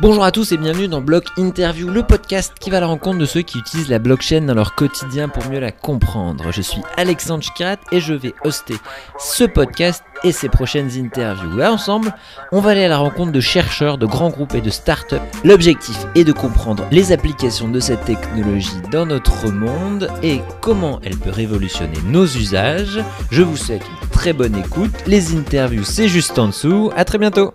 Bonjour à tous et bienvenue dans Block Interview, le podcast qui va à la rencontre de ceux qui utilisent la blockchain dans leur quotidien pour mieux la comprendre. Je suis Alexandre Chirat et je vais hoster ce podcast et ses prochaines interviews. Et ensemble, on va aller à la rencontre de chercheurs, de grands groupes et de startups. L'objectif est de comprendre les applications de cette technologie dans notre monde et comment elle peut révolutionner nos usages. Je vous souhaite une très bonne écoute. Les interviews, c'est juste en dessous. À très bientôt.